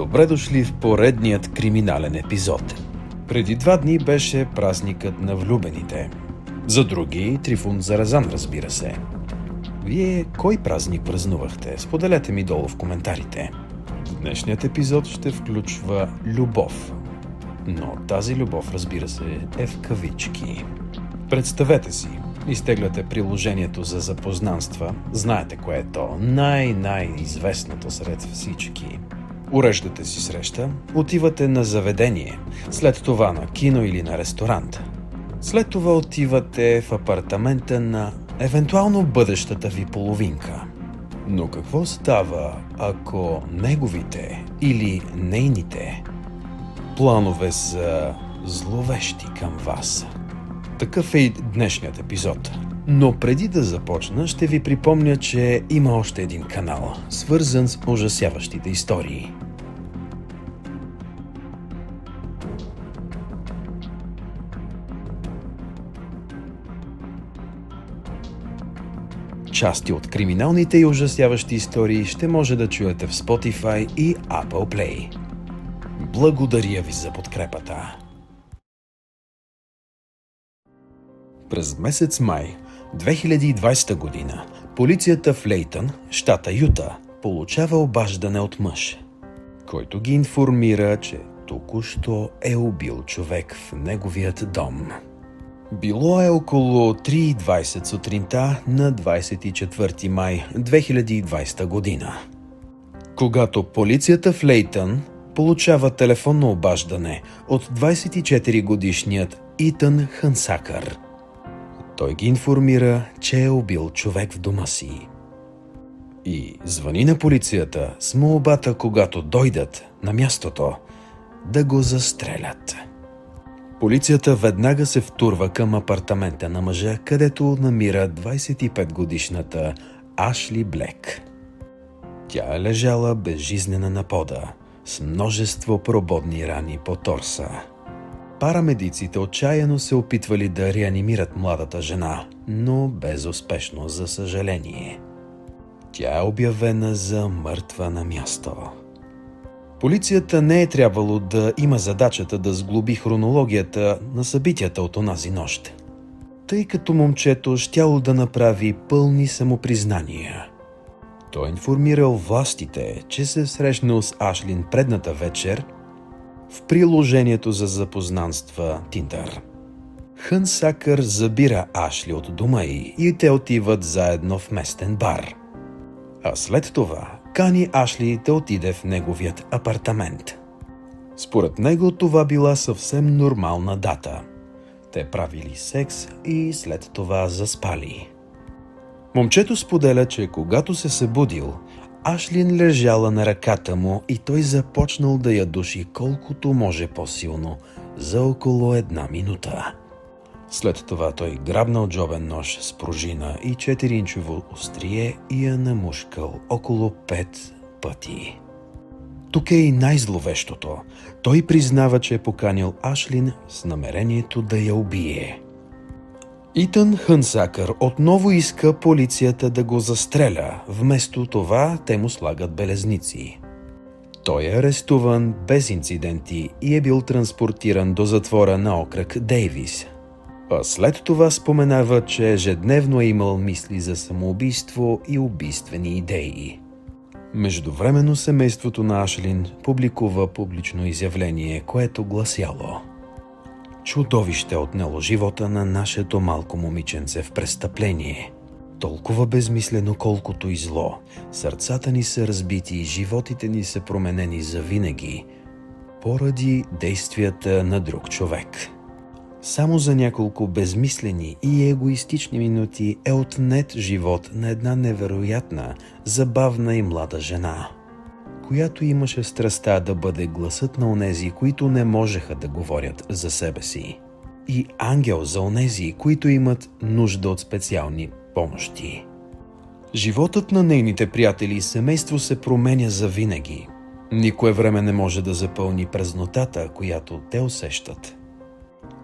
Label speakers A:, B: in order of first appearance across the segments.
A: Добре дошли в поредният криминален епизод. Преди два дни беше празникът на влюбените. За други Трифун Заразан, разбира се. Вие кой празник празнувахте? Споделете ми долу в коментарите. Днешният епизод ще включва любов. Но тази любов, разбира се, е в кавички. Представете си, изтегляте приложението за запознанства, знаете кое е то, най-най-известното сред всички. Уреждате си среща, отивате на заведение, след това на кино или на ресторант. След това отивате в апартамента на евентуално бъдещата ви половинка. Но какво става, ако неговите или нейните планове са зловещи към вас? Такъв е и днешният епизод. Но преди да започна, ще ви припомня, че има още един канал, свързан с ужасяващите истории. Части от криминалните и ужасяващи истории ще може да чуете в Spotify и Apple Play. Благодаря ви за подкрепата! През месец май 2020 година полицията в Лейтън, щата Юта, получава обаждане от мъж, който ги информира, че току-що е убил човек в неговият дом. Било е около 3.20 сутринта на 24 май 2020 година. Когато полицията в Лейтън получава телефонно обаждане от 24-годишният Итан Хансакър. Той ги информира, че е убил човек в дома си. И звъни на полицията с молбата, когато дойдат на мястото, да го застрелят. Полицията веднага се втурва към апартамента на мъжа, където намира 25-годишната Ашли Блек. Тя е лежала безжизнена на пода, с множество прободни рани по торса. Парамедиците отчаяно се опитвали да реанимират младата жена, но безуспешно, за съжаление. Тя е обявена за мъртва на място. Полицията не е трябвало да има задачата да сглоби хронологията на събитията от онази нощ, тъй като момчето щяло да направи пълни самопризнания. Той информирал властите, че се срещнал с Ашлин предната вечер в приложението за запознанства Тиндър. Хън Сакър забира Ашли от дома й и те отиват заедно в местен бар. А след това кани Ашли да отиде в неговият апартамент. Според него това била съвсем нормална дата. Те правили секс и след това заспали. Момчето споделя, че когато се събудил, Ашлин лежала на ръката му и той започнал да я души колкото може по-силно за около една минута. След това той грабнал джобен нож с пружина и 4-инчово острие и я намушкал около 5 пъти. Тук е и най-зловещото. Той признава, че е поканил Ашлин с намерението да я убие. Итан Хънсакър отново иска полицията да го застреля. Вместо това те му слагат белезници. Той е арестуван без инциденти и е бил транспортиран до затвора на окръг Дейвис – а след това споменава, че ежедневно е имал мисли за самоубийство и убийствени идеи. Междувременно семейството на Ашлин публикува публично изявление, което гласяло Чудовище отнело живота на нашето малко момиченце в престъпление. Толкова безмислено, колкото и зло. Сърцата ни са разбити и животите ни са променени за винаги, поради действията на друг човек. Само за няколко безмислени и егоистични минути е отнет живот на една невероятна, забавна и млада жена, която имаше страста да бъде гласът на онези, които не можеха да говорят за себе си. И ангел за онези, които имат нужда от специални помощи. Животът на нейните приятели и семейство се променя за винаги. Никое време не може да запълни празнотата, която те усещат –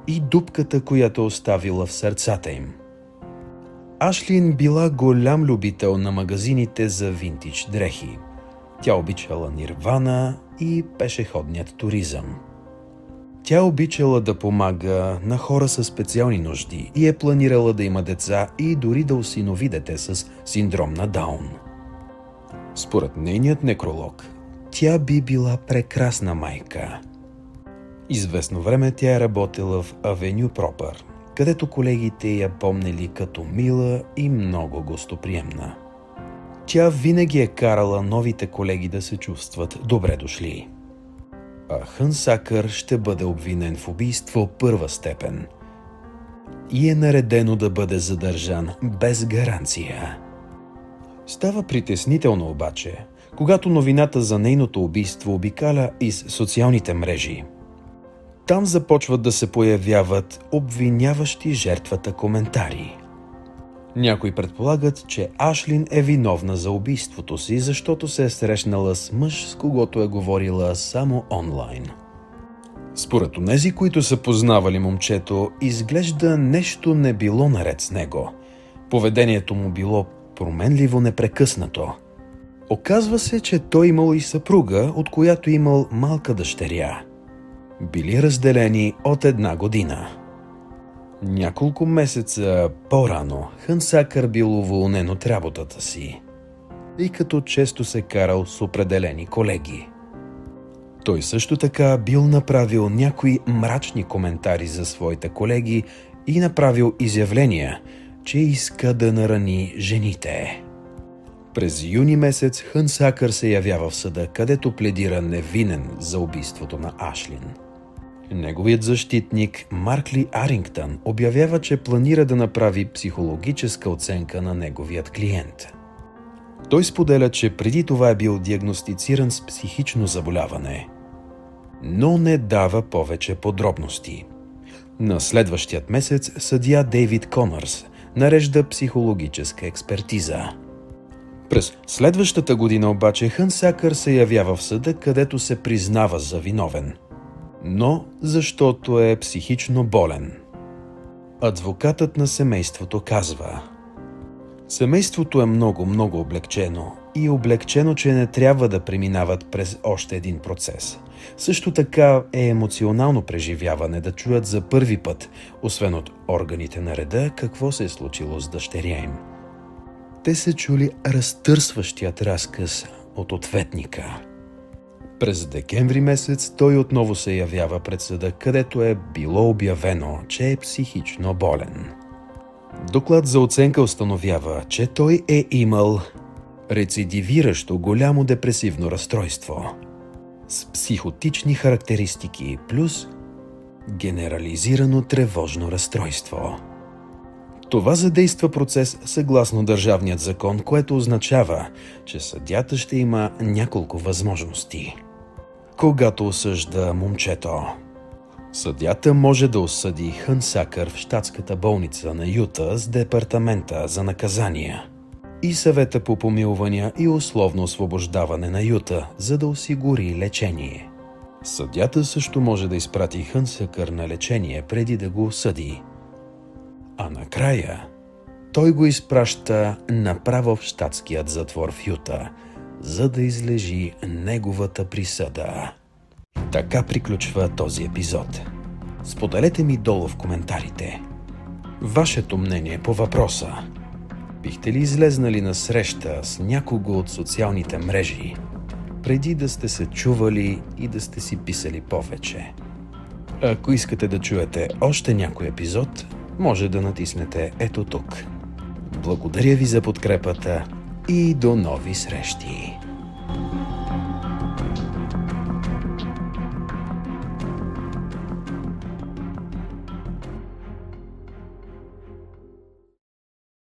A: и дупката, която оставила в сърцата им. Ашлин била голям любител на магазините за винтич дрехи. Тя обичала нирвана и пешеходният туризъм. Тя обичала да помага на хора с специални нужди и е планирала да има деца и дори да осинови дете с синдром на Даун. Според нейният некролог, тя би била прекрасна майка. Известно време тя е работила в Авеню Пропър, където колегите я помнили като мила и много гостоприемна. Тя винаги е карала новите колеги да се чувстват добре дошли. А Хън Сакър ще бъде обвинен в убийство първа степен. И е наредено да бъде задържан без гаранция. Става притеснително обаче, когато новината за нейното убийство обикаля из социалните мрежи. Там започват да се появяват обвиняващи жертвата коментари. Някои предполагат, че Ашлин е виновна за убийството си, защото се е срещнала с мъж, с когото е говорила само онлайн. Според онези, които са познавали момчето, изглежда нещо не било наред с него. Поведението му било променливо непрекъснато. Оказва се, че той имал и съпруга, от която имал малка дъщеря. Били разделени от една година. Няколко месеца по-рано Хънсакър бил уволнен от работата си, и като често се карал с определени колеги. Той също така бил направил някои мрачни коментари за своите колеги и направил изявления, че иска да нарани жените. През юни месец Хънсакър се явява в съда, където пледира невинен за убийството на Ашлин – Неговият защитник Маркли Арингтън обявява, че планира да направи психологическа оценка на неговият клиент. Той споделя, че преди това е бил диагностициран с психично заболяване, но не дава повече подробности. На следващият месец съдия Дейвид Конърс нарежда психологическа експертиза. През следващата година обаче Хънсакър се явява в съда, където се признава за виновен – но защото е психично болен. Адвокатът на семейството казва Семейството е много, много облегчено и облегчено, че не трябва да преминават през още един процес. Също така е емоционално преживяване да чуят за първи път, освен от органите на реда, какво се е случило с дъщеря им. Те са чули разтърсващият разказ от ответника – през декември месец той отново се явява пред съда, където е било обявено, че е психично болен. Доклад за оценка установява, че той е имал рецидивиращо голямо депресивно разстройство с психотични характеристики плюс генерализирано тревожно разстройство. Това задейства процес съгласно държавният закон, което означава, че съдята ще има няколко възможности – когато осъжда момчето. Съдята може да осъди Хън Сакър в щатската болница на Юта с департамента за наказания и съвета по помилвания и условно освобождаване на Юта, за да осигури лечение. Съдята също може да изпрати Хън Сакър на лечение преди да го осъди. А накрая той го изпраща направо в щатският затвор в Юта – за да излежи неговата присъда. Така приключва този епизод. Споделете ми долу в коментарите. Вашето мнение по въпроса. Бихте ли излезнали на среща с някого от социалните мрежи, преди да сте се чували и да сте си писали повече? Ако искате да чуете още някой епизод, може да натиснете ето тук. Благодаря ви за подкрепата и до нови срещи!